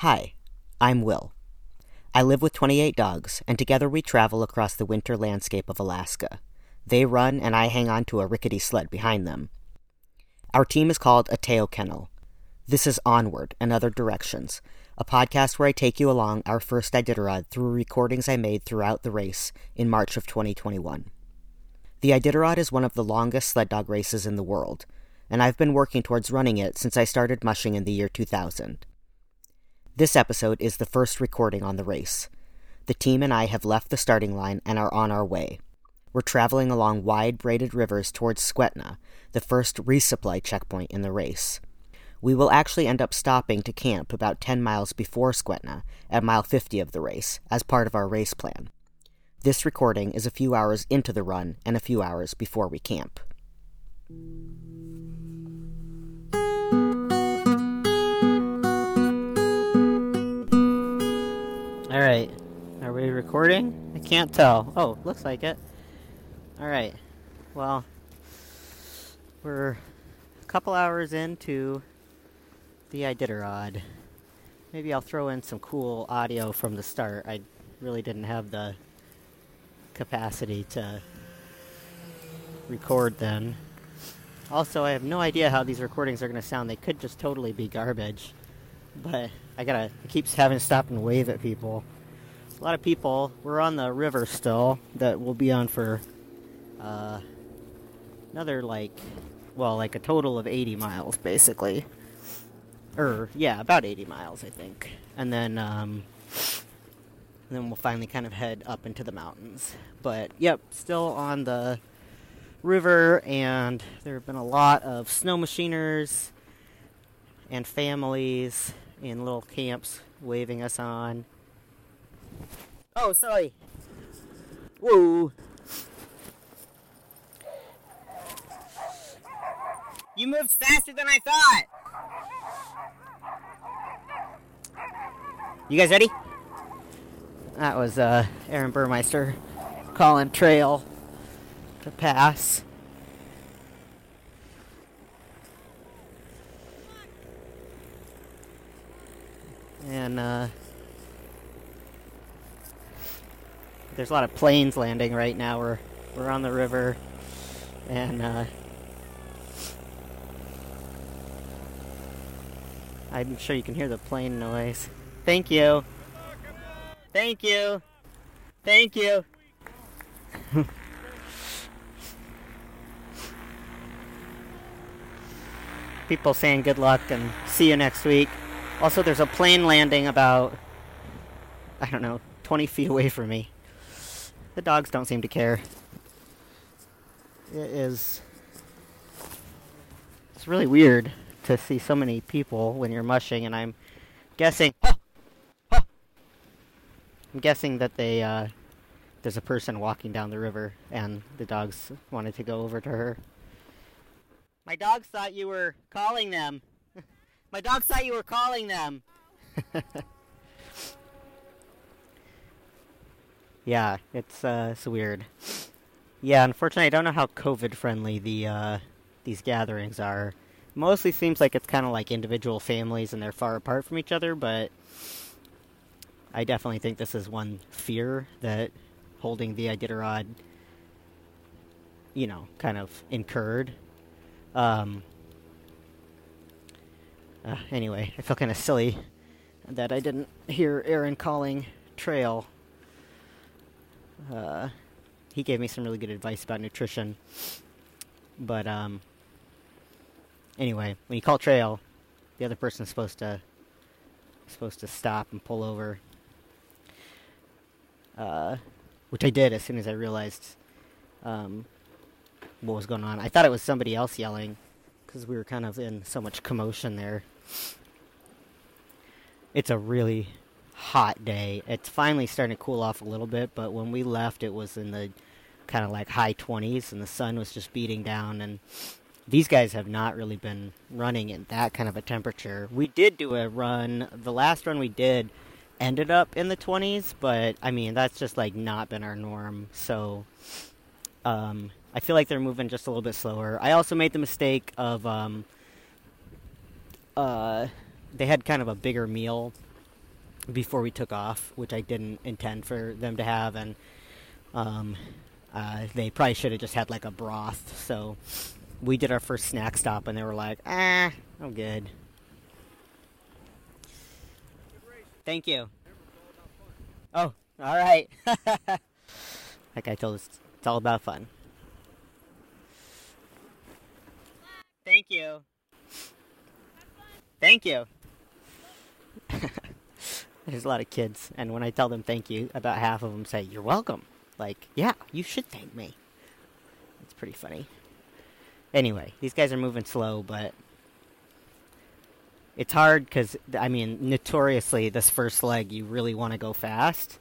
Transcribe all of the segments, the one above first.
Hi, I'm Will. I live with 28 dogs, and together we travel across the winter landscape of Alaska. They run, and I hang on to a rickety sled behind them. Our team is called ATAO Kennel. This is Onward and Other Directions, a podcast where I take you along our first Iditarod through recordings I made throughout the race in March of 2021. The Iditarod is one of the longest sled dog races in the world, and I've been working towards running it since I started mushing in the year 2000. This episode is the first recording on the race. The team and I have left the starting line and are on our way. We're traveling along wide braided rivers towards Skwentna, the first resupply checkpoint in the race. We will actually end up stopping to camp about 10 miles before Skwentna, at mile 50 of the race, as part of our race plan. This recording is a few hours into the run and a few hours before we camp. All right. Are we recording? I can't tell. Oh, looks like it. All right. Well, we're a couple hours into the Iditarod. Maybe I'll throw in some cool audio from the start. I really didn't have the capacity to record then. Also, I have no idea how these recordings are going to sound. They could just totally be garbage. But I gotta, it keeps having to stop and wave at people. A lot of people, we're on the river still, that we'll be on for uh, another, like, well, like a total of 80 miles, basically. Or, yeah, about 80 miles, I think. And then, um, and then we'll finally kind of head up into the mountains. But, yep, still on the river, and there have been a lot of snow machiners and families in little camps waving us on. Oh, sorry. Whoa. You moved faster than I thought. You guys ready? That was uh, Aaron Burmeister calling trail to pass. And uh, there's a lot of planes landing right now. We're we're on the river, and uh, I'm sure you can hear the plane noise. Thank you. Thank you. Thank you. People saying good luck and see you next week. Also, there's a plane landing about, I don't know, 20 feet away from me. The dogs don't seem to care. It is. It's really weird to see so many people when you're mushing, and I'm guessing. I'm guessing that they, uh, there's a person walking down the river, and the dogs wanted to go over to her. My dogs thought you were calling them. My dogs thought you were calling them. yeah, it's uh, it's weird. Yeah, unfortunately, I don't know how COVID friendly the uh, these gatherings are. Mostly seems like it's kind of like individual families and they're far apart from each other, but I definitely think this is one fear that holding the Iditarod, you know, kind of incurred. Um, uh, anyway, I feel kind of silly that I didn't hear Aaron calling trail. Uh, he gave me some really good advice about nutrition. But um, anyway, when you call trail, the other person's supposed to supposed to stop and pull over. Uh, which I did as soon as I realized um, what was going on. I thought it was somebody else yelling because we were kind of in so much commotion there. It's a really hot day. It's finally starting to cool off a little bit, but when we left, it was in the kind of like high 20s, and the sun was just beating down. And these guys have not really been running in that kind of a temperature. We did do a run. The last run we did ended up in the 20s, but I mean, that's just like not been our norm. So, um, I feel like they're moving just a little bit slower. I also made the mistake of um, uh, they had kind of a bigger meal before we took off, which I didn't intend for them to have, and um, uh, they probably should have just had like a broth. So we did our first snack stop, and they were like, "Ah, I'm good." Thank you. Oh, all right. like I told us, it's all about fun. Thank you. Thank you. There's a lot of kids, and when I tell them thank you, about half of them say, You're welcome. Like, yeah, you should thank me. It's pretty funny. Anyway, these guys are moving slow, but it's hard because, I mean, notoriously, this first leg, you really want to go fast.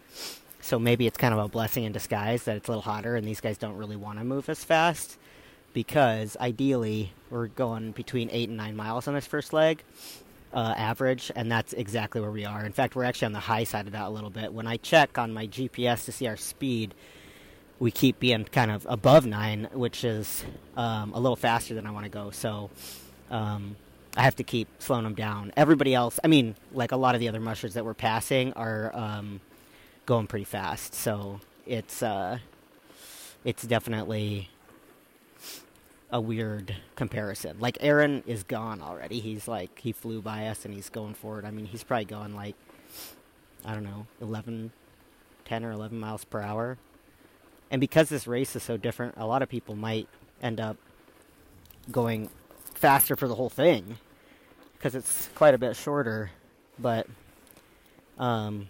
So maybe it's kind of a blessing in disguise that it's a little hotter and these guys don't really want to move as fast because ideally we're going between eight and nine miles on this first leg uh, average, and that's exactly where we are. In fact, we're actually on the high side of that a little bit. When I check on my GPS to see our speed, we keep being kind of above nine, which is um, a little faster than I want to go. So um, I have to keep slowing them down. Everybody else, I mean, like a lot of the other mushers that we're passing are um, going pretty fast. So it's uh, it's definitely a weird comparison. Like Aaron is gone already. He's like he flew by us and he's going forward. I mean, he's probably going like I don't know, 11 10 or 11 miles per hour. And because this race is so different, a lot of people might end up going faster for the whole thing because it's quite a bit shorter, but um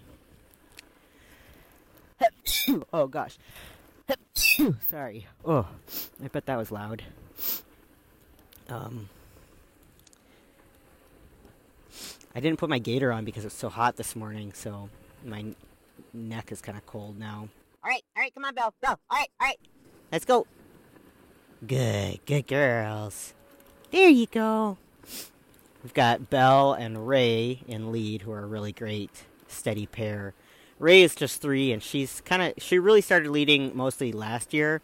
oh gosh. Sorry. Oh, I bet that was loud. Um, I didn't put my gaiter on because it's so hot this morning, so my n- neck is kind of cold now. All right, all right, come on, Belle, go. All right, all right, let's go. Good, good girls. There you go. We've got Belle and Ray in lead, who are a really great, steady pair. Ray is just three, and she's kind of she really started leading mostly last year,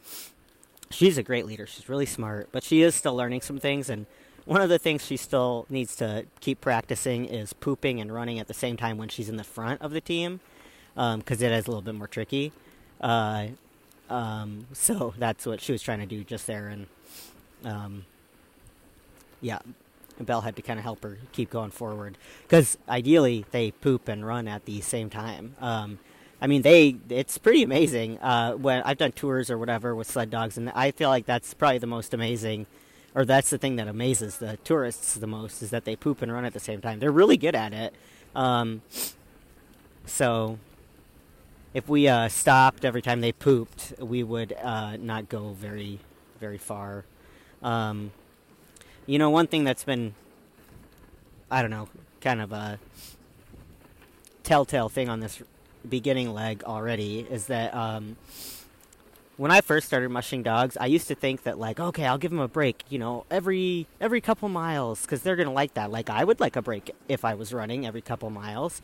she's a great leader. She's really smart, but she is still learning some things. And one of the things she still needs to keep practicing is pooping and running at the same time when she's in the front of the team, because um, it is a little bit more tricky. Uh, um, so that's what she was trying to do just there, and um, yeah, Belle had to kind of help her keep going forward because ideally they poop and run at the same time. Um, I mean, they it's pretty amazing. Uh, when I've done tours or whatever with sled dogs, and I feel like that's probably the most amazing, or that's the thing that amazes the tourists the most is that they poop and run at the same time. They're really good at it. Um, so, if we uh, stopped every time they pooped, we would uh, not go very, very far. Um, you know, one thing that's been, I don't know, kind of a telltale thing on this beginning leg already is that um, when I first started mushing dogs, I used to think that like, okay, I'll give them a break, you know, every every couple miles because they're gonna like that. Like I would like a break if I was running every couple miles.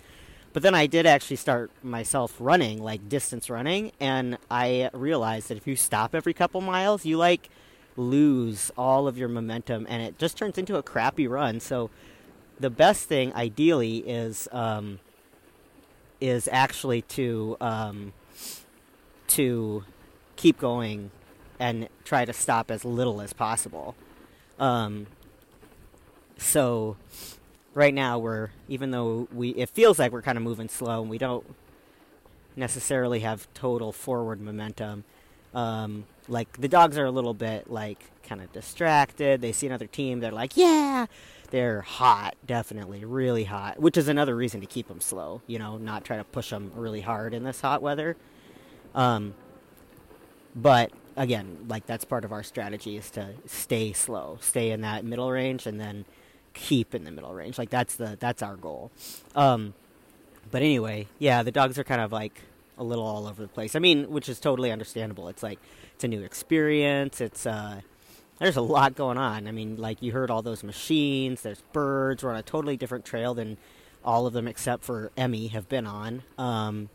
But then I did actually start myself running, like distance running, and I realized that if you stop every couple miles, you like lose all of your momentum, and it just turns into a crappy run. So the best thing, ideally, is um, is actually to um, to keep going and try to stop as little as possible. Um, so right now we're even though we it feels like we're kind of moving slow and we don't necessarily have total forward momentum. Um, like the dogs are a little bit like kind of distracted. They see another team, they're like, "Yeah, they're hot, definitely, really hot, which is another reason to keep them slow. You know, not try to push them really hard in this hot weather. Um, but again, like that's part of our strategy is to stay slow, stay in that middle range, and then keep in the middle range. Like that's the that's our goal. Um, but anyway, yeah, the dogs are kind of like a little all over the place. I mean, which is totally understandable. It's like it's a new experience. It's uh, there's a lot going on. I mean, like you heard all those machines. There's birds. We're on a totally different trail than all of them except for Emmy have been on. Um,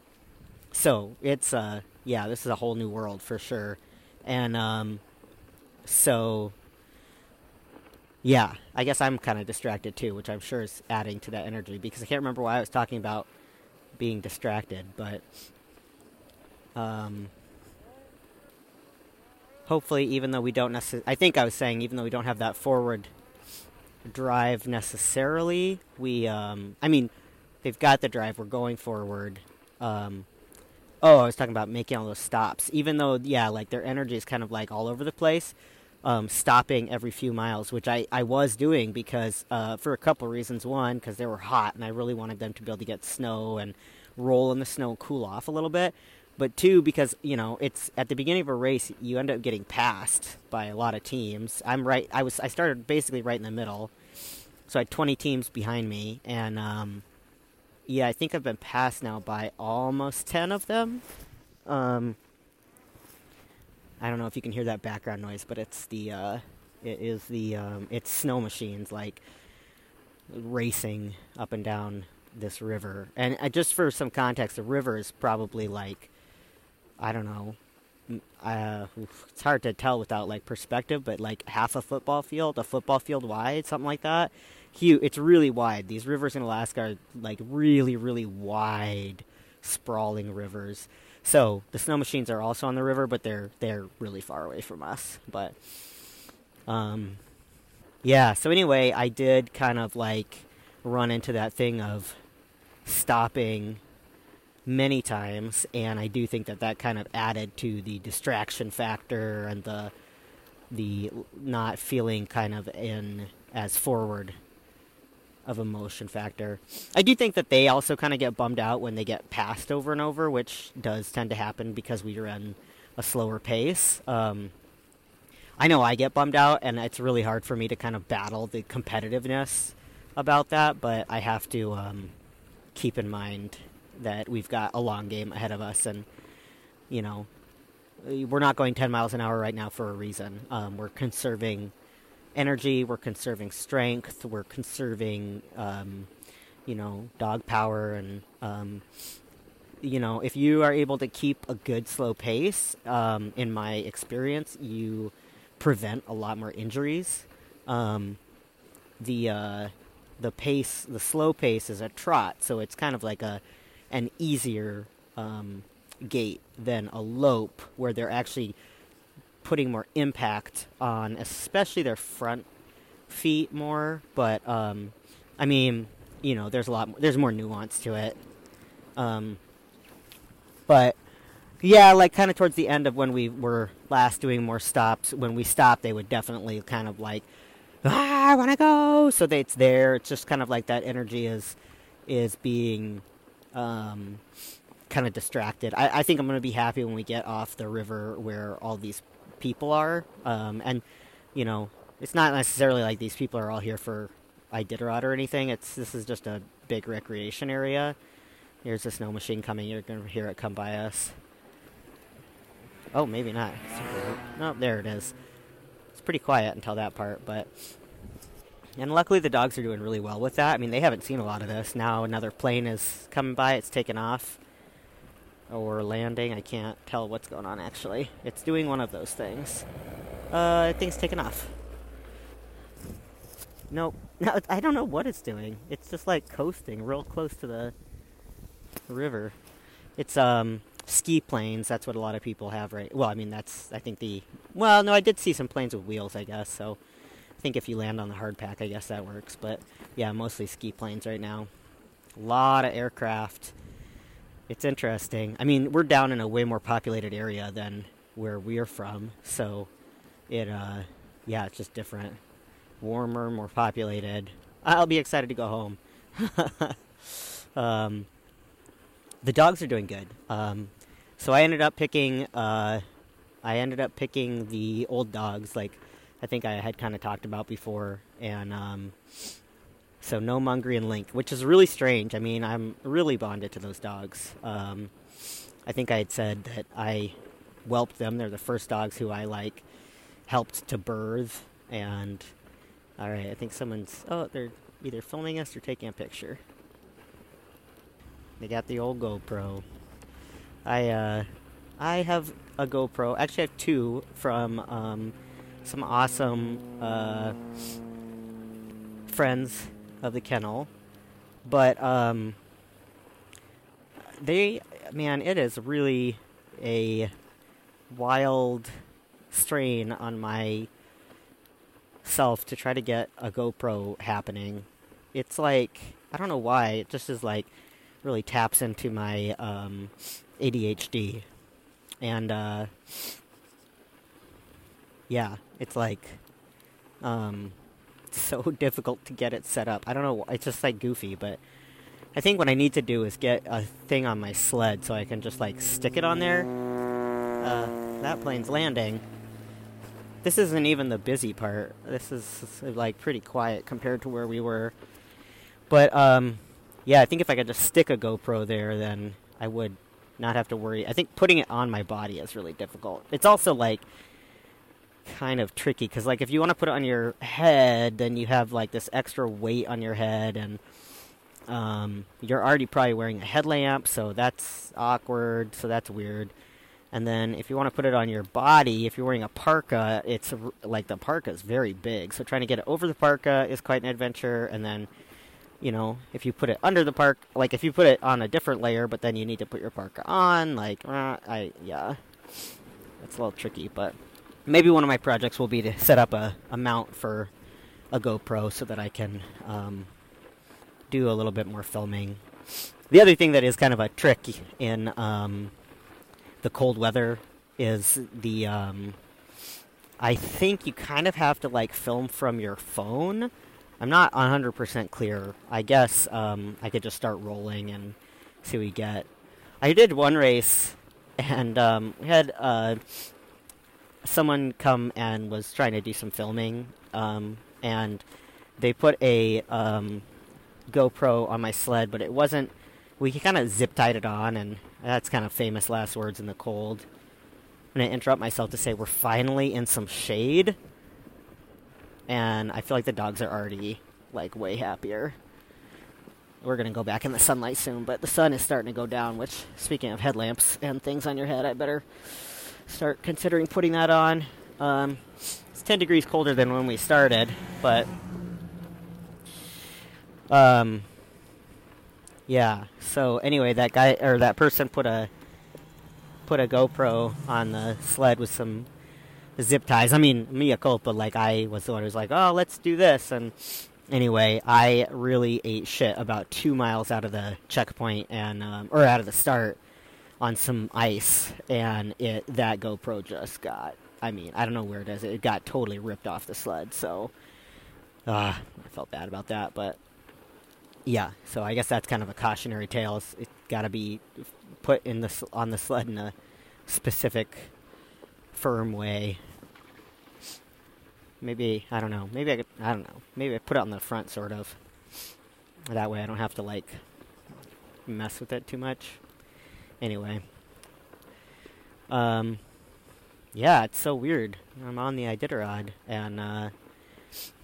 so it's uh, yeah, this is a whole new world for sure. And um, so yeah, I guess I'm kind of distracted too, which I'm sure is adding to that energy because I can't remember why I was talking about being distracted, but um, hopefully, even though we don't necessarily, I think I was saying, even though we don't have that forward drive necessarily, we, um, I mean, they've got the drive. We're going forward. Um, oh, I was talking about making all those stops. Even though, yeah, like their energy is kind of like all over the place. Um, stopping every few miles, which I, I was doing because uh, for a couple reasons. One, because they were hot and I really wanted them to be able to get snow and roll in the snow, and cool off a little bit. But two, because you know it's at the beginning of a race, you end up getting passed by a lot of teams. I'm right. I was I started basically right in the middle, so I had 20 teams behind me, and um, yeah, I think I've been passed now by almost 10 of them. Um, I don't know if you can hear that background noise, but it's the uh, it is the um, it's snow machines like racing up and down this river. And uh, just for some context, the river is probably like I don't know. Uh, it's hard to tell without like perspective, but like half a football field, a football field wide, something like that. Huge. It's really wide. These rivers in Alaska are like really, really wide, sprawling rivers. So the snow machines are also on the river, but they're they're really far away from us. But um, yeah. So anyway, I did kind of like run into that thing of stopping many times, and I do think that that kind of added to the distraction factor and the the not feeling kind of in as forward of a motion factor. I do think that they also kind of get bummed out when they get passed over and over, which does tend to happen because we run a slower pace. Um, I know I get bummed out, and it's really hard for me to kind of battle the competitiveness about that, but I have to um, keep in mind that we've got a long game ahead of us, and you know, we're not going 10 miles an hour right now for a reason. Um, we're conserving energy, we're conserving strength, we're conserving, um, you know, dog power, and um, you know, if you are able to keep a good slow pace, um, in my experience, you prevent a lot more injuries. Um, the uh, the pace, the slow pace, is a trot, so it's kind of like a an easier um, gait than a lope, where they're actually putting more impact on, especially their front feet more. But um, I mean, you know, there's a lot, more, there's more nuance to it. Um, but yeah, like kind of towards the end of when we were last doing more stops, when we stopped, they would definitely kind of like, ah, I want to go. So they, it's there. It's just kind of like that energy is is being um, kind of distracted. I, I think I'm going to be happy when we get off the river where all these people are. Um, and, you know, it's not necessarily like these people are all here for Iditarod or anything. It's This is just a big recreation area. Here's a snow machine coming. You're going to hear it come by us. Oh, maybe not. Oh, there it is. It's pretty quiet until that part, but... And luckily the dogs are doing really well with that. I mean, they haven't seen a lot of this. Now another plane is coming by. It's taken off or landing. I can't tell what's going on actually. It's doing one of those things. Uh, it's taken off. Nope. No, I don't know what it's doing. It's just like coasting real close to the river. It's um ski planes. That's what a lot of people have, right? Well, I mean that's I think the well, no, I did see some planes with wheels, I guess. So think if you land on the hard pack, I guess that works. But yeah, mostly ski planes right now. A lot of aircraft it's interesting. I mean, we're down in a way more populated area than where we're from, so it, uh, yeah, it's just different. Warmer, more populated. I'll be excited to go home. um, the dogs are doing good. Um, so I ended up picking, uh, I ended up picking the old dogs, like I think I had kind of talked about before, and um, so no Mungry and Link, which is really strange. I mean, I'm really bonded to those dogs. Um, I think I had said that I whelped them. They're the first dogs who I like helped to birth. And all right, I think someone's oh they're either filming us or taking a picture. They got the old GoPro. I uh, I have a GoPro. Actually, I have two from um, some awesome uh, friends of the kennel, but um, they, man, it is really a wild strain on my self to try to get a GoPro happening. It's like I don't know why it just is like really taps into my um, ADHD, and uh, yeah, it's like um, so difficult to get it set up. I don't know. It's just like goofy, but I think what I need to do is get a thing on my sled so I can just like stick it on there. Uh, that plane's landing. This isn't even the busy part. This is like pretty quiet compared to where we were. But um, yeah, I think if I could just stick a GoPro there, then I would not have to worry. I think putting it on my body is really difficult. It's also like kind of tricky because like if you want to put it on your head, then you have like this extra weight on your head and um, you're already probably wearing a headlamp, so that's awkward. So that's weird. And then if you want to put it on your body, if you're wearing a parka, it's like the parka is very big. So trying to get it over the parka is quite an adventure. And then, you know, if you put it under the park, like if you put it on a different layer, but then you need to put your parka on, like, uh, I yeah, it's a little tricky. But maybe one of my projects will be to set up a, a mount for a GoPro so that I can um, do a little bit more filming. The other thing that is kind of a trick in um, the cold weather is the. Um, I think you kind of have to like film from your phone. I'm not 100% clear. I guess um, I could just start rolling and see what we get. I did one race, and um, we had uh, someone come and was trying to do some filming, um, and they put a um, GoPro on my sled, but it wasn't. We kind of zip tied it on, and that's kind of famous last words in the cold. I'm gonna interrupt myself to say we're finally in some shade, and I feel like the dogs are already like way happier. We're gonna go back in the sunlight soon, but the sun is starting to go down. Which, speaking of headlamps and things on your head, I better start considering putting that on. Um, it's 10 degrees colder than when we started, but um, yeah. So anyway, that guy or that person put a put a GoPro on the sled with some zip ties. I mean, mea culpa. Like I was the one who was like, "Oh, let's do this." And anyway, I really ate shit about two miles out of the checkpoint and um, or out of the start on some ice, and it that GoPro just got. I mean, I don't know where it is. It got totally ripped off the sled. So, uh, I felt bad about that, but yeah, so I guess that's kind of a cautionary tale. It's, it's got to be put in the on the sled in a specific, firm way. Maybe I don't know. Maybe I could. I don't know. Maybe I put it on the front, sort of. That way, I don't have to like mess with it too much. Anyway, um, yeah, it's so weird. I'm on the Iditarod, and uh,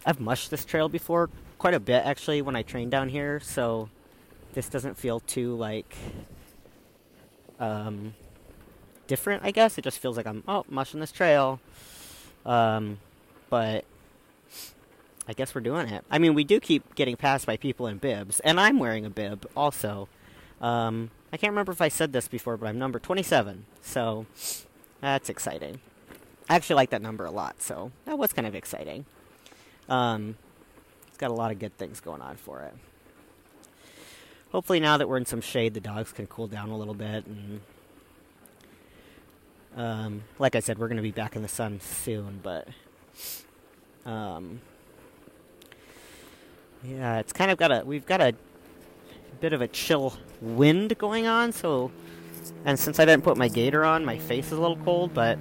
I've mushed this trail before quite a bit actually when I train down here, so this doesn't feel too like um, different. I guess it just feels like I'm oh mushing this trail, um, but I guess we're doing it. I mean, we do keep getting passed by people in bibs, and I'm wearing a bib also. Um, I can't remember if I said this before, but I'm number 27, so that's exciting. I actually like that number a lot, so that was kind of exciting. Um, it's got a lot of good things going on for it. Hopefully, now that we're in some shade, the dogs can cool down a little bit. And um, like I said, we're going to be back in the sun soon. But um, yeah, it's kind of got a we've got a bit of a chill wind going on. So, and since I didn't put my gaiter on, my face is a little cold. But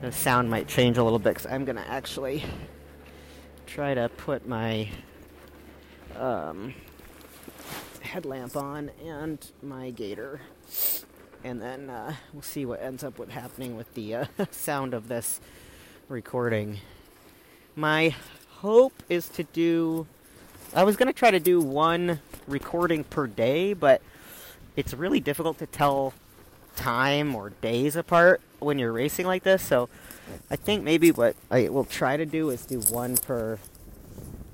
the sound might change a little bit because I'm going to actually try to put my um, headlamp on and my gaiter. And then uh, we'll see what ends up with happening with the uh, sound of this recording. My hope is to do. I was going to try to do one recording per day, but it's really difficult to tell time or days apart when you're racing like this. So I think maybe what I will try to do is do one per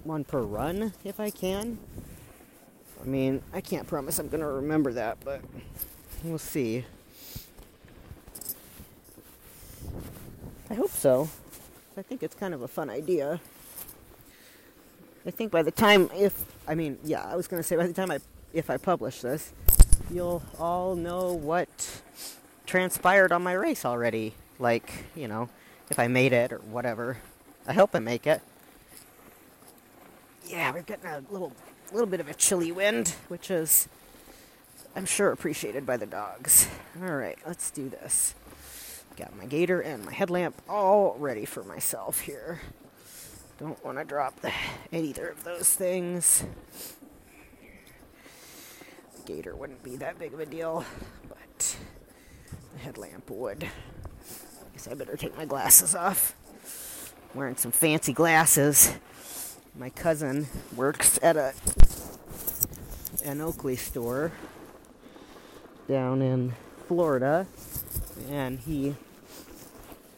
one per run if I can. I mean, I can't promise I'm going to remember that, but we'll see. I hope so. I think it's kind of a fun idea. I think by the time, if, I mean, yeah, I was going to say by the time I, if I publish this, you'll all know what transpired on my race already. Like, you know, if I made it or whatever. I hope I make it. Yeah, we're getting a little little bit of a chilly wind, which is I'm sure appreciated by the dogs. All right, let's do this. Got my gaiter and my headlamp all ready for myself here. Don't want to drop the, either of those things. The gaiter wouldn't be that big of a deal, but the headlamp would. I guess I better take my glasses off. I'm wearing some fancy glasses. My cousin works at a an Oakley store down in Florida, and he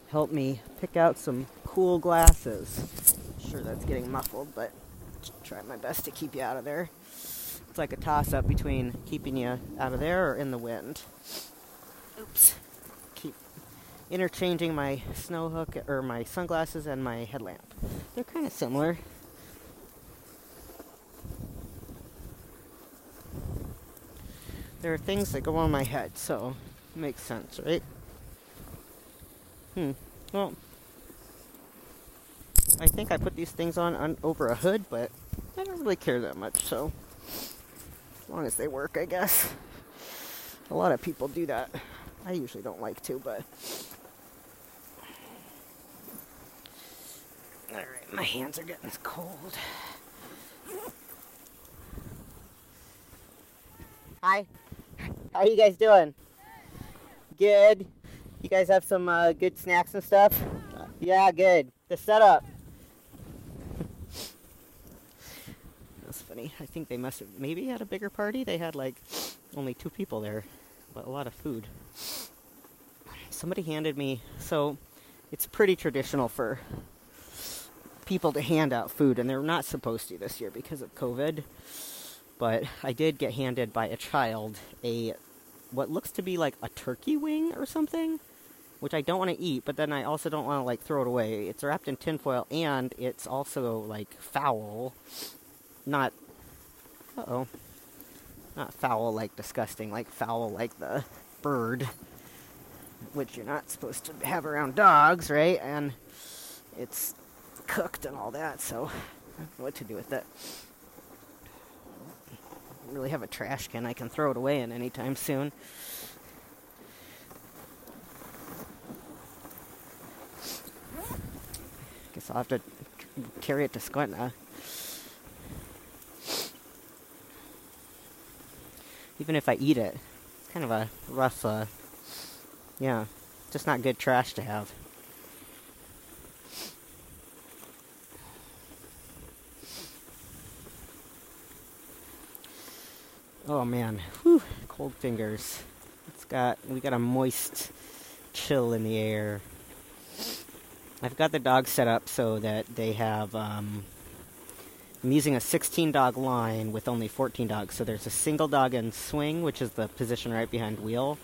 helped me pick out some cool glasses. Sure, that's getting muffled, but try my best to keep you out of there. It's like a toss up between keeping you out of there or in the wind. Oops. Keep interchanging my snow hook or my sunglasses and my headlamp. They're kind of similar. there are things that go on my head, so it makes sense, right? Hmm. Well, I think I put these things on, on over a hood, but I don't really care that much, so as long as they work, I guess. A lot of people do that. I usually don't like to, but. Alright, my hands are getting cold. Hi. How are you guys doing? Good. You guys have some uh, good snacks and stuff? Yeah, good. The setup. Funny. I think they must have maybe had a bigger party. They had like only two people there, but a lot of food. Somebody handed me, so it's pretty traditional for people to hand out food, and they're not supposed to this year because of COVID but I did get handed by a child a what looks to be like a turkey wing or something, which I don't want to eat, but then I also don't want to like throw it away. It's wrapped in tinfoil and it's also like foul, not oh, not foul like disgusting, like foul like the bird, which you're not supposed to have around dogs, right? And it's cooked and all that, so I don't know what to do with it I really have a trash can I can throw it away in anytime soon. Guess I'll have to carry it to Skwentna. Uh, Even if I eat it, it's kind of a rough, uh, yeah, just not good trash to have. Oh man, Whew. cold fingers. It's got we got a moist chill in the air. I've got the dogs set up so that they have. Um, I'm using a 16 dog line with only 14 dogs. So there's a single dog in swing, which is the position right behind wheel,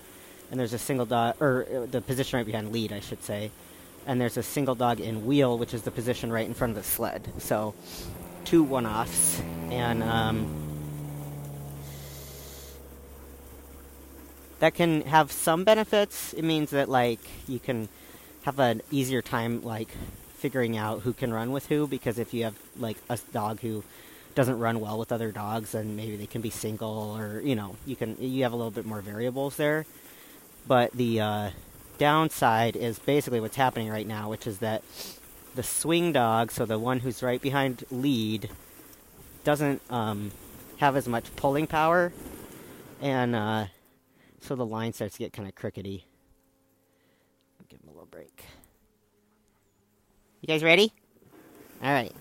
and there's a single dog, or uh, the position right behind lead, I should say. And there's a single dog in wheel, which is the position right in front of the sled. So two one offs, and um, that can have some benefits. It means that like you can have an easier time like figuring out who can run with who because if you have like a dog who doesn't run well with other dogs then maybe they can be single or you know you can you have a little bit more variables there but the uh, downside is basically what's happening right now which is that the swing dog so the one who's right behind lead doesn't um, have as much pulling power and uh, so the line starts to get kind of crookedy. Give him a little break. You guys ready? All right.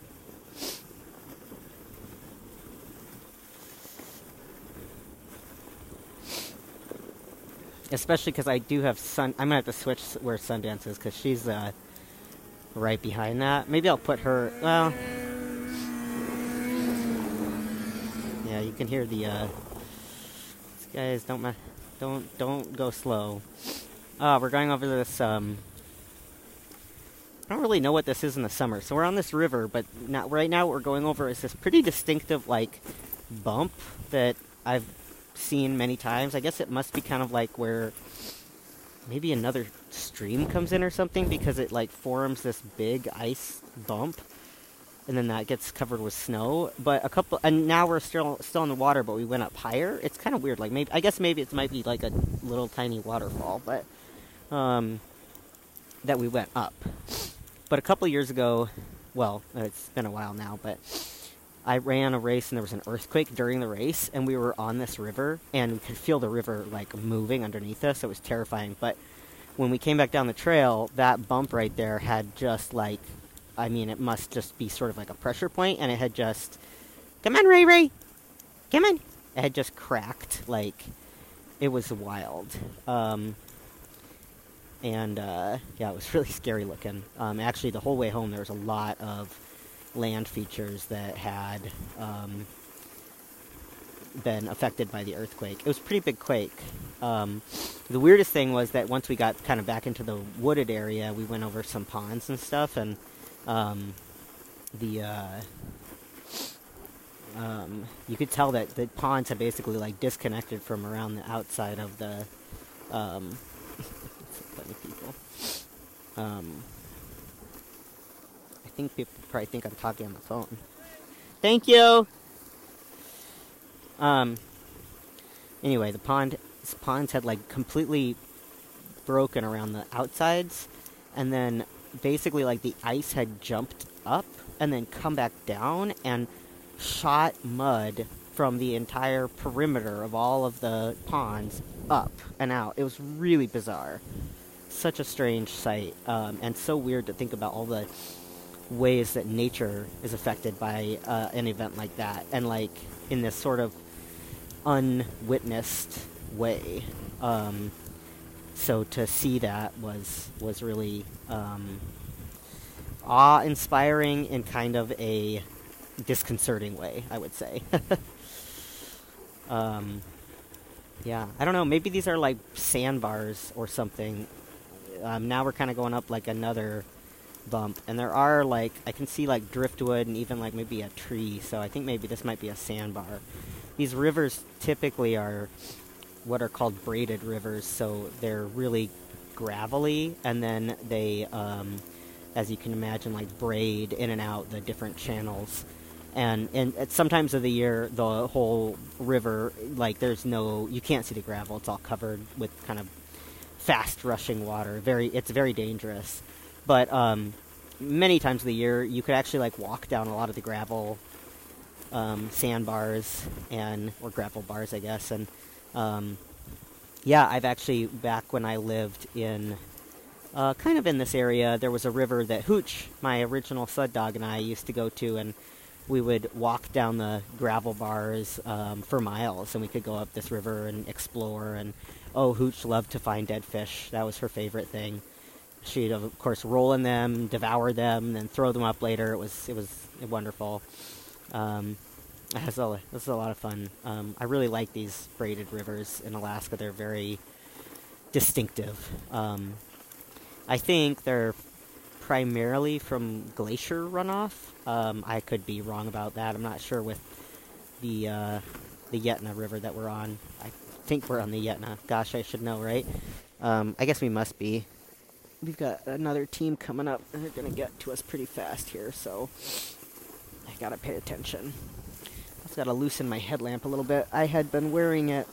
Especially because I do have Sun. I'm gonna have to switch where Sundance is because she's uh, right behind that. Maybe I'll put her. Well, yeah, you can hear the uh, guys don't don't don't go slow. Uh, we're going over this. Um, I don't really know what this is in the summer. So we're on this river, but not right now. What we're going over is this pretty distinctive like bump that I've seen many times. I guess it must be kind of like where maybe another stream comes in or something because it like forms this big ice bump and then that gets covered with snow. But a couple, and now we're still still in the water, but we went up higher. It's kind of weird. Like maybe I guess maybe it might be like a little tiny waterfall, but um, that we went up. But a couple years ago, well, it's been a while now, but I ran a race and there was an earthquake during the race, and we were on this river, and we could feel the river like moving underneath us. It was terrifying, but when we came back down the trail, that bump right there had just like I mean, it must just be sort of like a pressure point, and it had just, come on, Ray Ray, come on. It had just cracked, like, it was wild. Um, and uh, yeah, it was really scary looking. Um, actually, the whole way home, there was a lot of land features that had um, been affected by the earthquake. It was a pretty big quake. Um, the weirdest thing was that once we got kind of back into the wooded area, we went over some ponds and stuff, and um, the uh, um, you could tell that the ponds had basically like disconnected from around the outside of the um, people. Um, I think people probably think I'm talking on the phone. Thank you. Um. Anyway, the pond ponds had like completely broken around the outsides, and then basically like the ice had jumped up and then come back down and shot mud from the entire perimeter of all of the ponds up and out. It was really bizarre. Such a strange sight, um, and so weird to think about all the ways that nature is affected by uh, an event like that, and like in this sort of unwitnessed way. Um, so to see that was was really um, awe-inspiring in kind of a disconcerting way, I would say. um, yeah, I don't know. Maybe these are like sandbars or something. Um, now we're kind of going up like another bump, and there are like I can see like driftwood and even like maybe a tree. So I think maybe this might be a sandbar. These rivers typically are what are called braided rivers, so they're really gravelly, and then they, um, as you can imagine, like braid in and out the different channels. And and at some times of the year, the whole river, like there's no, you can't see the gravel. It's all covered with kind of fast rushing water. Very, it's very dangerous. But um, many times of the year, you could actually like walk down a lot of the gravel um, sandbars and or gravel bars, I guess, and um, yeah, I've actually back when I lived in uh, kind of in this area, there was a river that Hooch, my original sled dog, and I used to go to, and we would walk down the gravel bars um, for miles, and we could go up this river and explore. And oh, Hooch loved to find dead fish; that was her favorite thing. She'd of course roll in them, devour them, then throw them up later. It was it was wonderful. Um, That's a, this is a lot of fun. Um, I really like these braided rivers in Alaska. They're very distinctive. Um, I think they're primarily from glacier runoff. Um, I could be wrong about that. I'm not sure with the uh, the Yentna River that we're on. I think we're on the Yentna. Gosh, I should know, right? Um, I guess we must be. We've got another team coming up, they're gonna get to us pretty fast here, so I gotta pay attention. I've got to loosen my headlamp a little bit. I had been wearing it.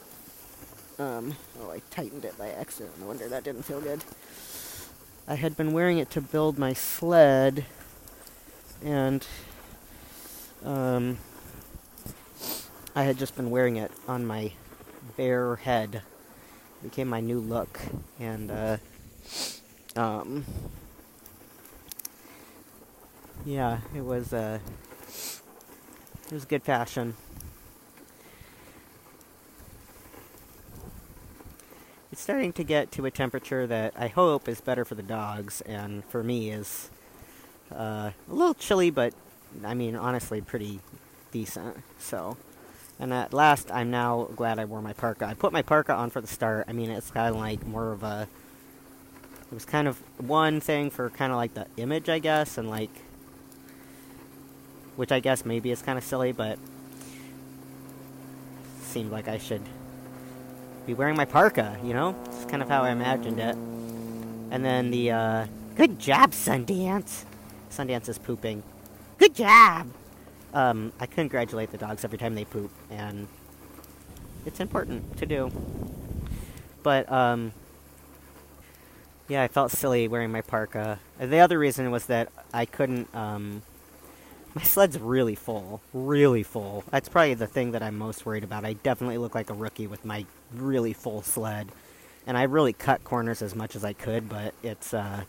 Um, oh, I tightened it by accident. No wonder that didn't feel good. I had been wearing it to build my sled, and um, I had just been wearing it on my bare head. Became my new look, and uh, um, yeah, it was. Uh, it was good fashion. It's starting to get to a temperature that I hope is better for the dogs, and for me is uh, a little chilly, but I mean, honestly, pretty decent. So, And at last, I'm now glad I wore my parka. I put my parka on for the start. I mean, it's kind of like more of a. It was kind of one thing for kind of like the image, I guess, and like. Which I guess maybe is kind of silly, but. Seemed like I should be wearing my parka, you know? It's kind of how I imagined it. And then the, uh. Good job, Sundance! Sundance is pooping. Good job! Um, I congratulate the dogs every time they poop, and it's important to do. But, um, yeah, I felt silly wearing my parka. The other reason was that I couldn't, um, my sled's really full. Really full. That's probably the thing that I'm most worried about. I definitely look like a rookie with my really full sled. And I really cut corners as much as I could, but it's, uh,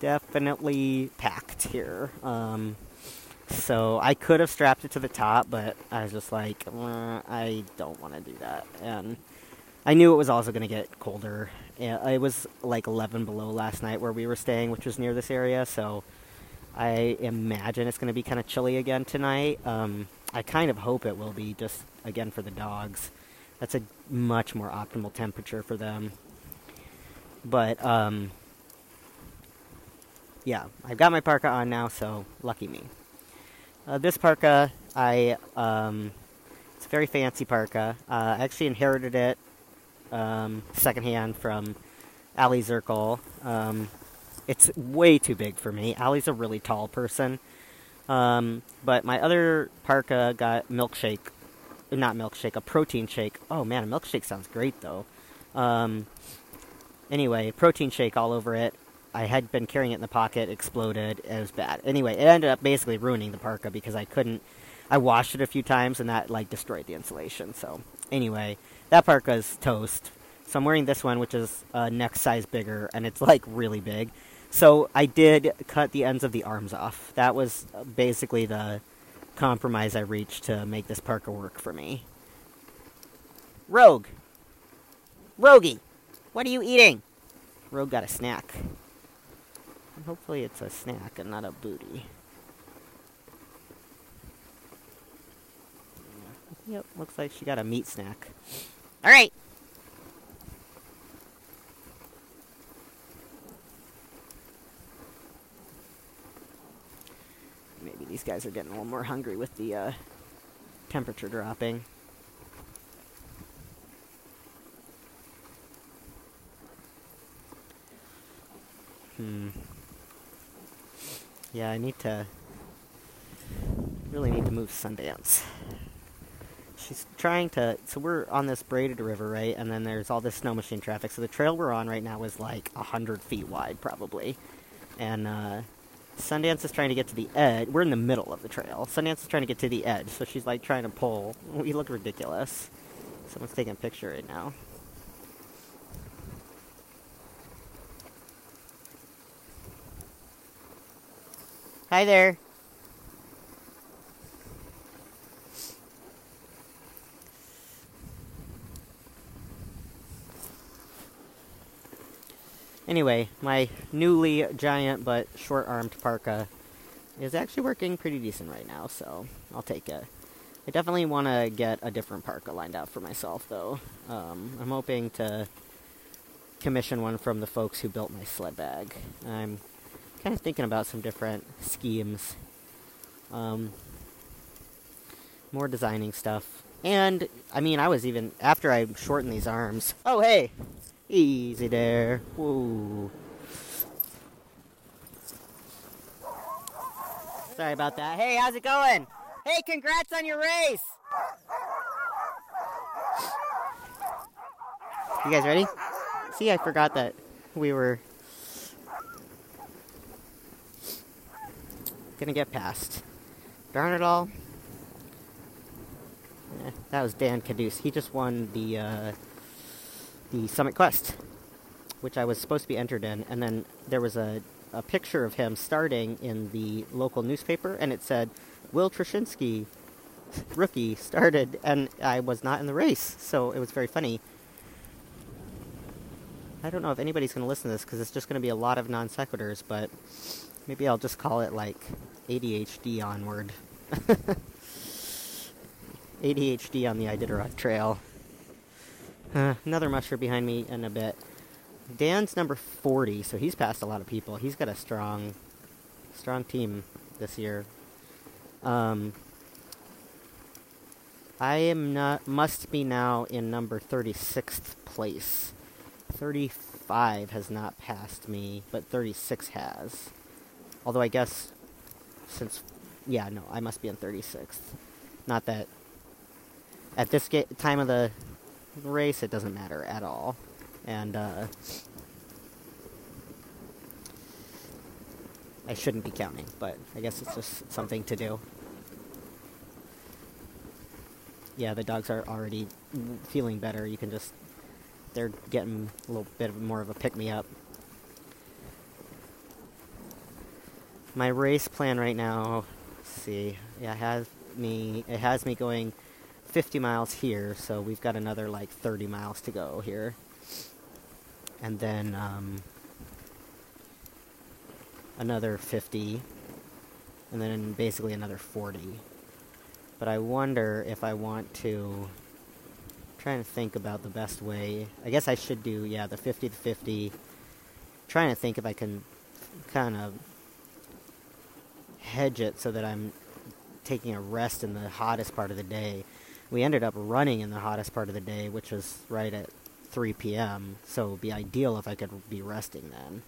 definitely packed here. Um, so I could have strapped it to the top, but I was just like, I don't want to do that. And I knew it was also going to get colder. It was like 11 below last night where we were staying, which was near this area. So I imagine it's going to be kind of chilly again tonight. Um, I kind of hope it will be, just again for the dogs. That's a much more optimal temperature for them. But um, yeah, I've got my parka on now, so lucky me. Uh, this parka, I um, it's a very fancy parka. Uh, I actually inherited it um, secondhand from Aliy Zirkle. Um, it's way too big for me. Aliy's a really tall person. Um, but my other parka got milkshake, not milkshake, a protein shake. Oh man, a milkshake sounds great though. Um, anyway, protein shake all over it. I had been carrying it in the pocket, exploded. It was bad. Anyway, it ended up basically ruining the parka because I couldn't. I washed it a few times and that like destroyed the insulation. So anyway, that parka is toast. So I'm wearing this one, which is uh, next size bigger, and it's like really big. So I did cut the ends of the arms off. That was basically the compromise I reached to make this parka work for me. Rogue, Rogie, what are you eating? Rogue got a snack. Hopefully it's a snack and not a booty. Yep, looks like she got a meat snack. Alright! Maybe these guys are getting a little more hungry with the uh, temperature dropping. Hmm. Yeah, I need to really need to move Sundance. She's trying to. So we're on this braided river, right? And then there's all this snow machine traffic. So the trail we're on right now is like a hundred feet wide, probably. And uh, Sundance is trying to get to the edge. We're in the middle of the trail. Sundance is trying to get to the edge, so she's like trying to pull. We look ridiculous. Someone's taking a picture right now. Hi there. Anyway, my newly giant but short armed parka is actually working pretty decent right now, so I'll take it. I definitely want to get a different parka lined out for myself, though. Um, I'm hoping to commission one from the folks who built my sled bag. I'm kind of thinking about some different schemes. Um, more designing stuff. And, I mean, I was even, after I shortened these arms. Oh, hey! Easy there. Whoa. Sorry about that. Hey, how's it going? Hey, congrats on your race! You guys ready? See, I forgot that we were gonna get past. Darn it all. Eh, that was Dan Kaduce. He just won the uh, the Summit Quest, which I was supposed to be entered in, and then there was a, a picture of him starting in the local newspaper, and it said Will Troshynski, rookie, started, and I was not in the race, so it was very funny. I don't know if anybody's going to listen to this because it's just going to be a lot of non sequiturs, but Maybe I'll just call it like ADHD onward. ADHD on the Iditarod Trail. Uh, another musher behind me in a bit. Dan's number 40, so he's passed a lot of people. He's got a strong, strong team this year. Um, I am not, must be now in number 36th place. 35 has not passed me, but 36 has. Although I guess, since, yeah, no, I must be in 36th. Not that, at this ga- time of the race, it doesn't matter at all. And, uh, I shouldn't be counting, but I guess it's just something to do. Yeah, the dogs are already feeling better. You can just, they're getting a little bit more of a pick me up. My race plan right now, see, yeah, has me, it has me going 50 miles here, so we've got another like 30 miles to go here. And then, um, another 50, and then basically another 40. But I wonder if I want to. trying to think about the best way. I guess I should do, yeah, the 50 to 50. Trying to think if I can kind of hedge it so that I'm taking a rest in the hottest part of the day. We ended up running in the hottest part of the day, which was right at 3 p.m., so it would be ideal if I could be resting then.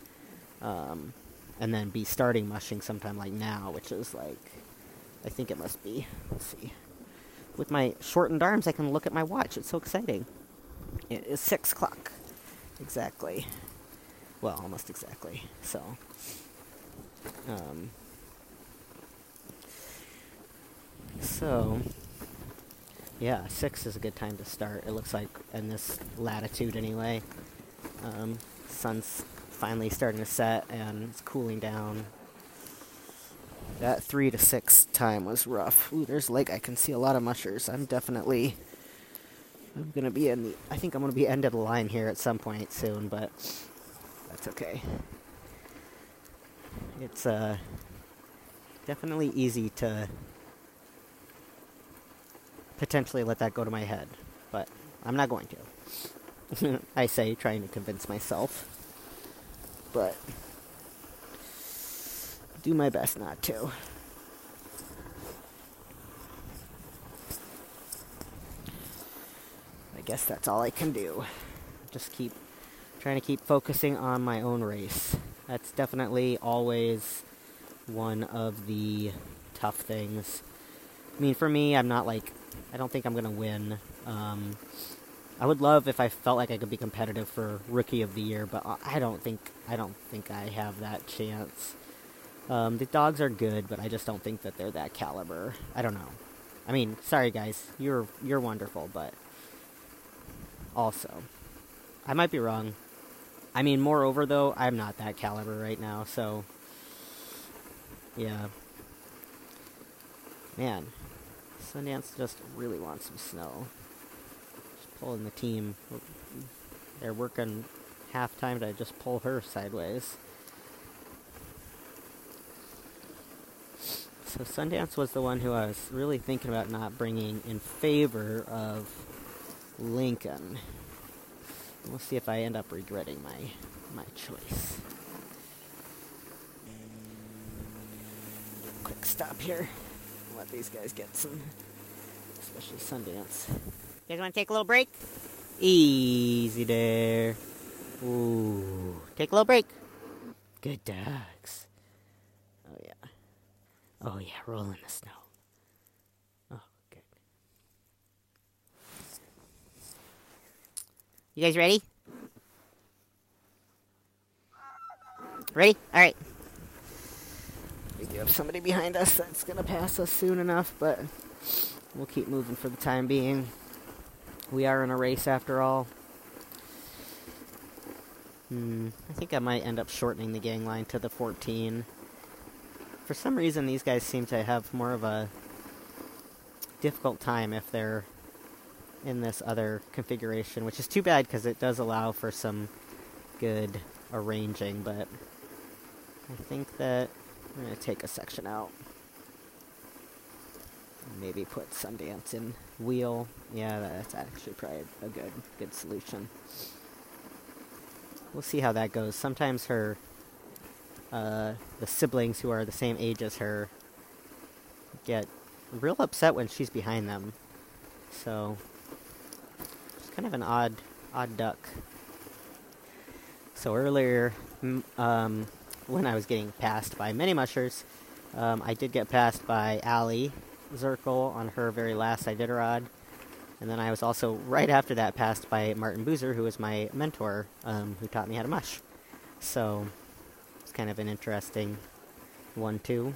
Um, and then be starting mushing sometime like now, which is like, I think it must be. Let's see. With my shortened arms, I can look at my watch. It's so exciting. It is six o'clock. Exactly. Well, almost exactly. So, um, so, yeah, six is a good time to start. It looks like in this latitude anyway. Um, sun's finally starting to set and it's cooling down. That three to six time was rough. Ooh, there's lake. I can see a lot of mushers. I'm definitely. I'm gonna be in the. I think I'm gonna be end of the line here at some point soon, but that's okay. It's uh definitely easy to potentially let that go to my head, but I'm not going to. I say, trying to convince myself but do my best not to. I guess that's all I can do. Just keep trying to keep focusing on my own race. That's definitely always one of the tough things. I mean, for me, I'm not like, I don't think I'm going to win. Um, I would love if I felt like I could be competitive for rookie of the year, but I don't think I don't think I have that chance. Um, the dogs are good, but I just don't think that they're that caliber. I don't know. I mean, sorry guys, you're you're wonderful, but also, I might be wrong. I mean, moreover though, I'm not that caliber right now, so yeah. Man, Sundance just really wants some snow Just pulling the team. They're working half time to just pull her sideways. So Sundance was the one who I was really thinking about not bringing in favor of Lincoln. We'll see if I end up regretting my my choice. Quick stop here. Let these guys get some, especially Sundance. You guys want to take a little break? Easy there. Ooh. Take a little break. Good dogs. Oh, yeah. Oh, yeah. Roll in the snow. Oh, good. You guys ready? Ready? All right. We do have somebody behind us that's going to pass us soon enough, but we'll keep moving for the time being. We are in a race after all. Hmm, I think I might end up shortening the gang line to the 14. For some reason, these guys seem to have more of a difficult time if they're in this other configuration, which is too bad because it does allow for some good arranging, but I think that I'm to take a section out. Maybe put Sundance in wheel. Yeah, that's actually probably a good good solution. We'll see how that goes. Sometimes her, uh, the siblings who are the same age as her, get real upset when she's behind them. So, it's kind of an odd, odd duck. So earlier, um, when I was getting passed by many mushers, um, I did get passed by Aliy Zirkle on her very last Iditarod. And then I was also, right after that, passed by Martin Buser, who was my mentor, um, who taught me how to mush. So, it's kind of an interesting one, too.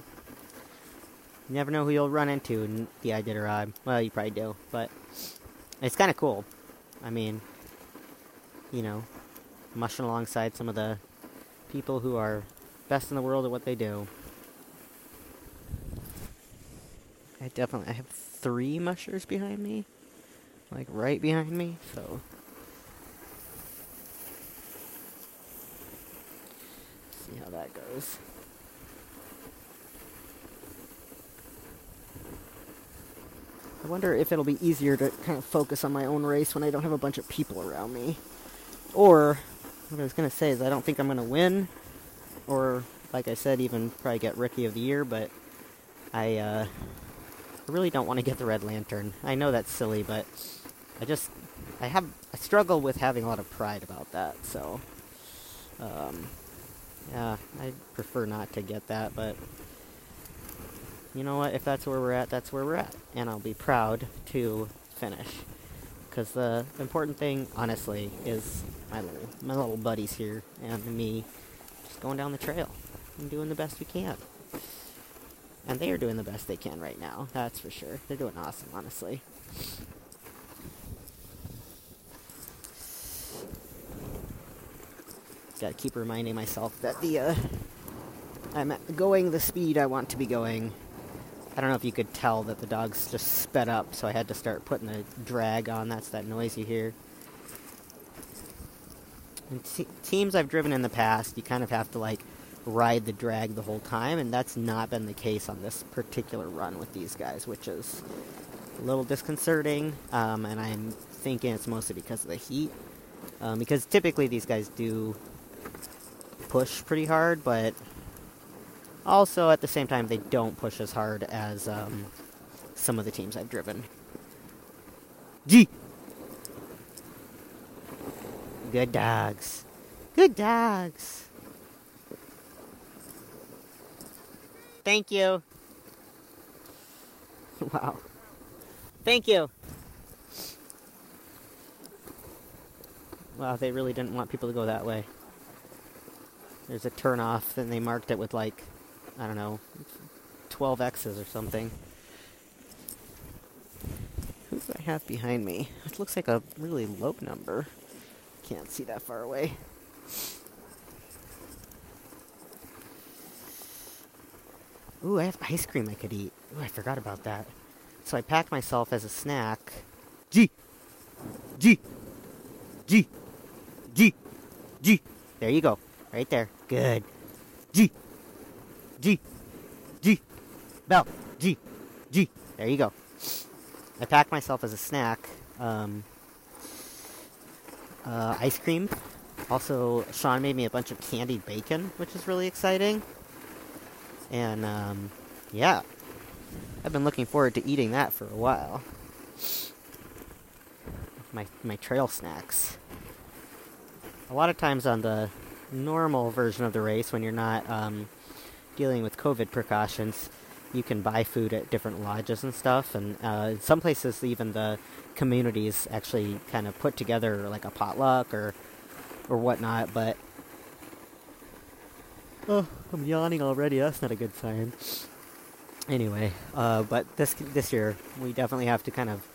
You never know who you'll run into in the Iditarod. Well, you probably do, but it's kind of cool. I mean, you know, mushing alongside some of the people who are best in the world at what they do. I definitely I have three mushers behind me. Like right behind me, so see how that goes. I wonder if it'll be easier to kind of focus on my own race when I don't have a bunch of people around me. Or, what I was going to say is I don't think I'm going to win, or, like I said, even probably get Rookie of the Year, but I, uh, really don't want to get the Red Lantern. I know that's silly, but I just I have I struggle with having a lot of pride about that. So, um, yeah, I prefer not to get that. But you know what? If that's where we're at, that's where we're at, and I'll be proud to finish. Because the important thing, honestly, is my little my little buddies here and me going down the trail and doing the best we can. And they are doing the best they can right now, that's for sure. They're doing awesome, honestly. Gotta keep reminding myself that the, uh, I'm going the speed I want to be going. I don't know if you could tell that the dogs just sped up, so I had to start putting the drag on. That's that noise you hear. And teams I've driven in the past, you kind of have to, like, ride the drag the whole time, and that's not been the case on this particular run with these guys, which is a little disconcerting. Um, and I'm thinking it's mostly because of the heat, um, because typically these guys do push pretty hard, but also at the same time they don't push as hard as um, some of the teams I've driven. Gee. Good dogs. Good dogs. Thank you. Wow. Thank you. Wow, they really didn't want people to go that way. There's a turnoff, and they marked it with like, I don't know, 12 X's or something. Who do I have behind me? It looks like a really low number. Can't see that far away. Ooh, I have ice cream I could eat. Ooh, I forgot about that. So I packed myself as a snack. Gee! Gee! Gee! Gee! Gee! There you go. Right there. Good. Gee! Gee! Gee! Bell! Gee! Gee! There you go. I packed myself as a snack. Um, uh, ice cream. Also, Sean made me a bunch of candied bacon, which is really exciting. And um, yeah, I've been looking forward to eating that for a while. My my trail snacks. A lot of times on the normal version of the race, when you're not um, dealing with COVID precautions, you can buy food at different lodges and stuff. And uh, in some places, even the communities actually kind of put together like a potluck or or whatnot. But Oh, I'm yawning already. That's not a good sign. Anyway, uh, but this this year we definitely have to kind of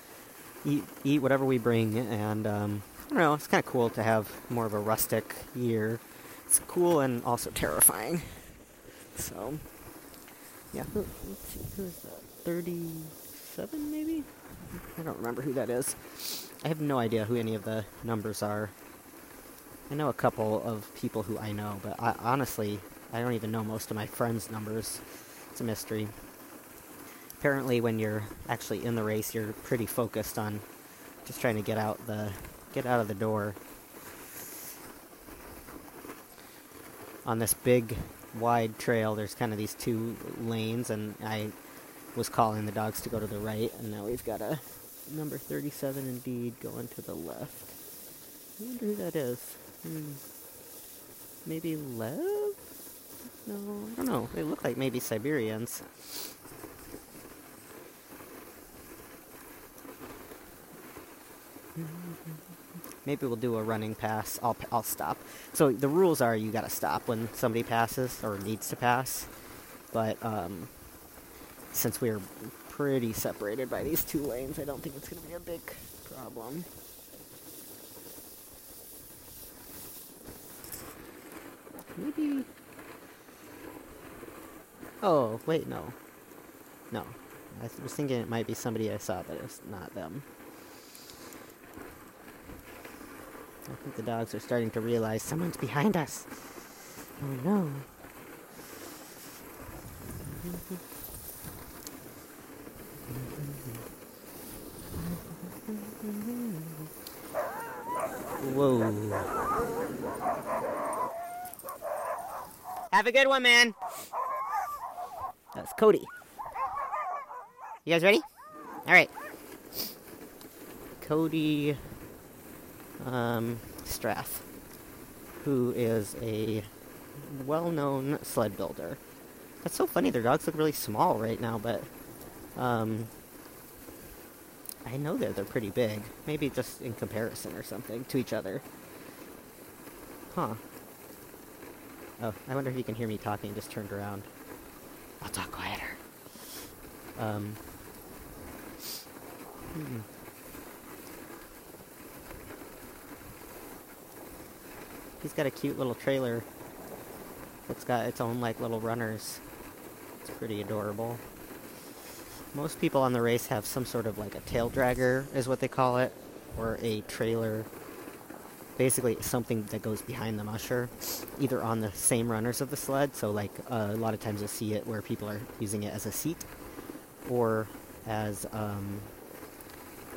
eat eat whatever we bring, and um, I don't know. It's kind of cool to have more of a rustic year. It's cool and also terrifying. So, yeah. Who, let's see, who is that? Thirty-seven, maybe. I don't remember who that is. I have no idea who any of the numbers are. I know a couple of people who I know, but I, honestly, I don't even know most of my friends' numbers. It's a mystery. apparently when you're actually in the race, you're pretty focused on just trying to get out the get out of the door. On this big wide trail, there's kind of these two lanes, and I was calling the dogs to go to the right, and now we've got a number 37 indeed going to the left. I wonder who that is. Hmm. Maybe Lev? No, I don't know. They look like maybe Siberians. Maybe we'll do a running pass. I'll, I'll stop. So the rules are you gotta stop when somebody passes or needs to pass. But um, since we're pretty separated by these two lanes, I don't think it's gonna be a big problem. Maybe. Oh, wait, no. No. I was thinking it might be somebody I saw, but it's not them. I think the dogs are starting to realize someone's behind us. Oh no. Whoa. Have a good one, man. That's Cody. You guys ready? All right. Cody um, Strathe, who is a well-known sled builder. That's so funny. Their dogs look really small right now, but um, I know that they're pretty big. Maybe just in comparison or something to each other. Huh. Oh, I wonder if you can hear me talking. Just turned around. I'll talk quieter. Um. Hmm. He's got a cute little trailer. It's got its own like little runners. It's pretty adorable. Most people on the race have some sort of like a tail dragger, is what they call it, or a trailer. Basically, something that goes behind the musher, either on the same runners of the sled. So, like uh, a lot of times you'll see it where people are using it as a seat, or as um,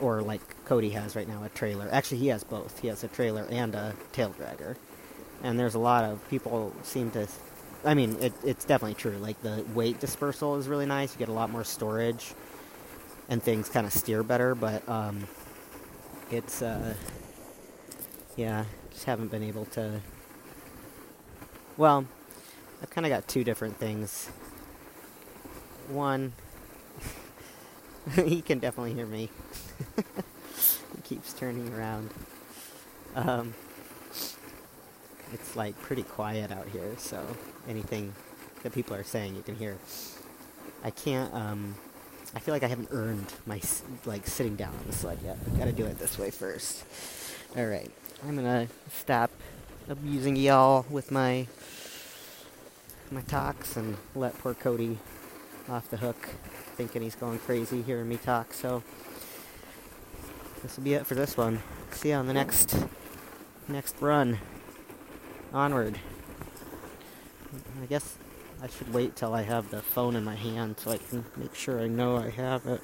or like Cody has right now, a trailer. Actually, he has both. He has a trailer and a tail dragger. And there's a lot of people seem to. I mean, it, it's definitely true. Like the weight dispersal is really nice. You get a lot more storage, and things kind of steer better. But um, it's uh, yeah, just haven't been able to. Well, I've kind of got two different things. One, he can definitely hear me. he keeps turning around. Um, it's like pretty quiet out here, so anything that people are saying you can hear. I can't. Um, I feel like I haven't earned my like sitting down on the sled yet. I've Got to do it this way first. All right, I'm gonna stop abusing y'all with my my talks and let poor Cody off the hook, thinking he's going crazy hearing me talk. So this will be it for this one. See you on the next next run. Onward. I guess I should wait till I have the phone in my hand so I can make sure I know I have it.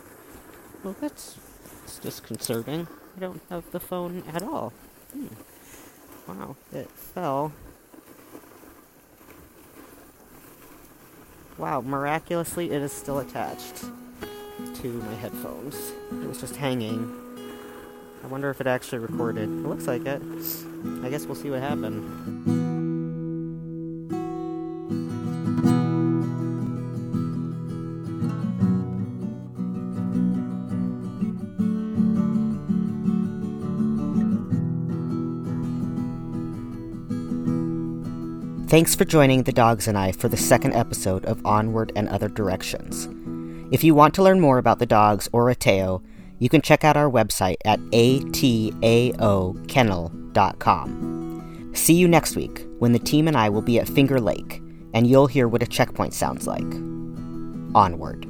Well, that's, that's disconcerting. I don't have the phone at all. Hmm. Wow, it fell. Wow, miraculously it is still attached to my headphones. It was just hanging. I wonder if it actually recorded. It looks like it. I guess we'll see what happened. Thanks for joining the dogs and I for the second episode of Onward and Other Directions. If you want to learn more about the dogs or ATAO, you can check out our website at ataokennel.com. See you next week when the team and I will be at Finger Lake, and you'll hear what a checkpoint sounds like. Onward.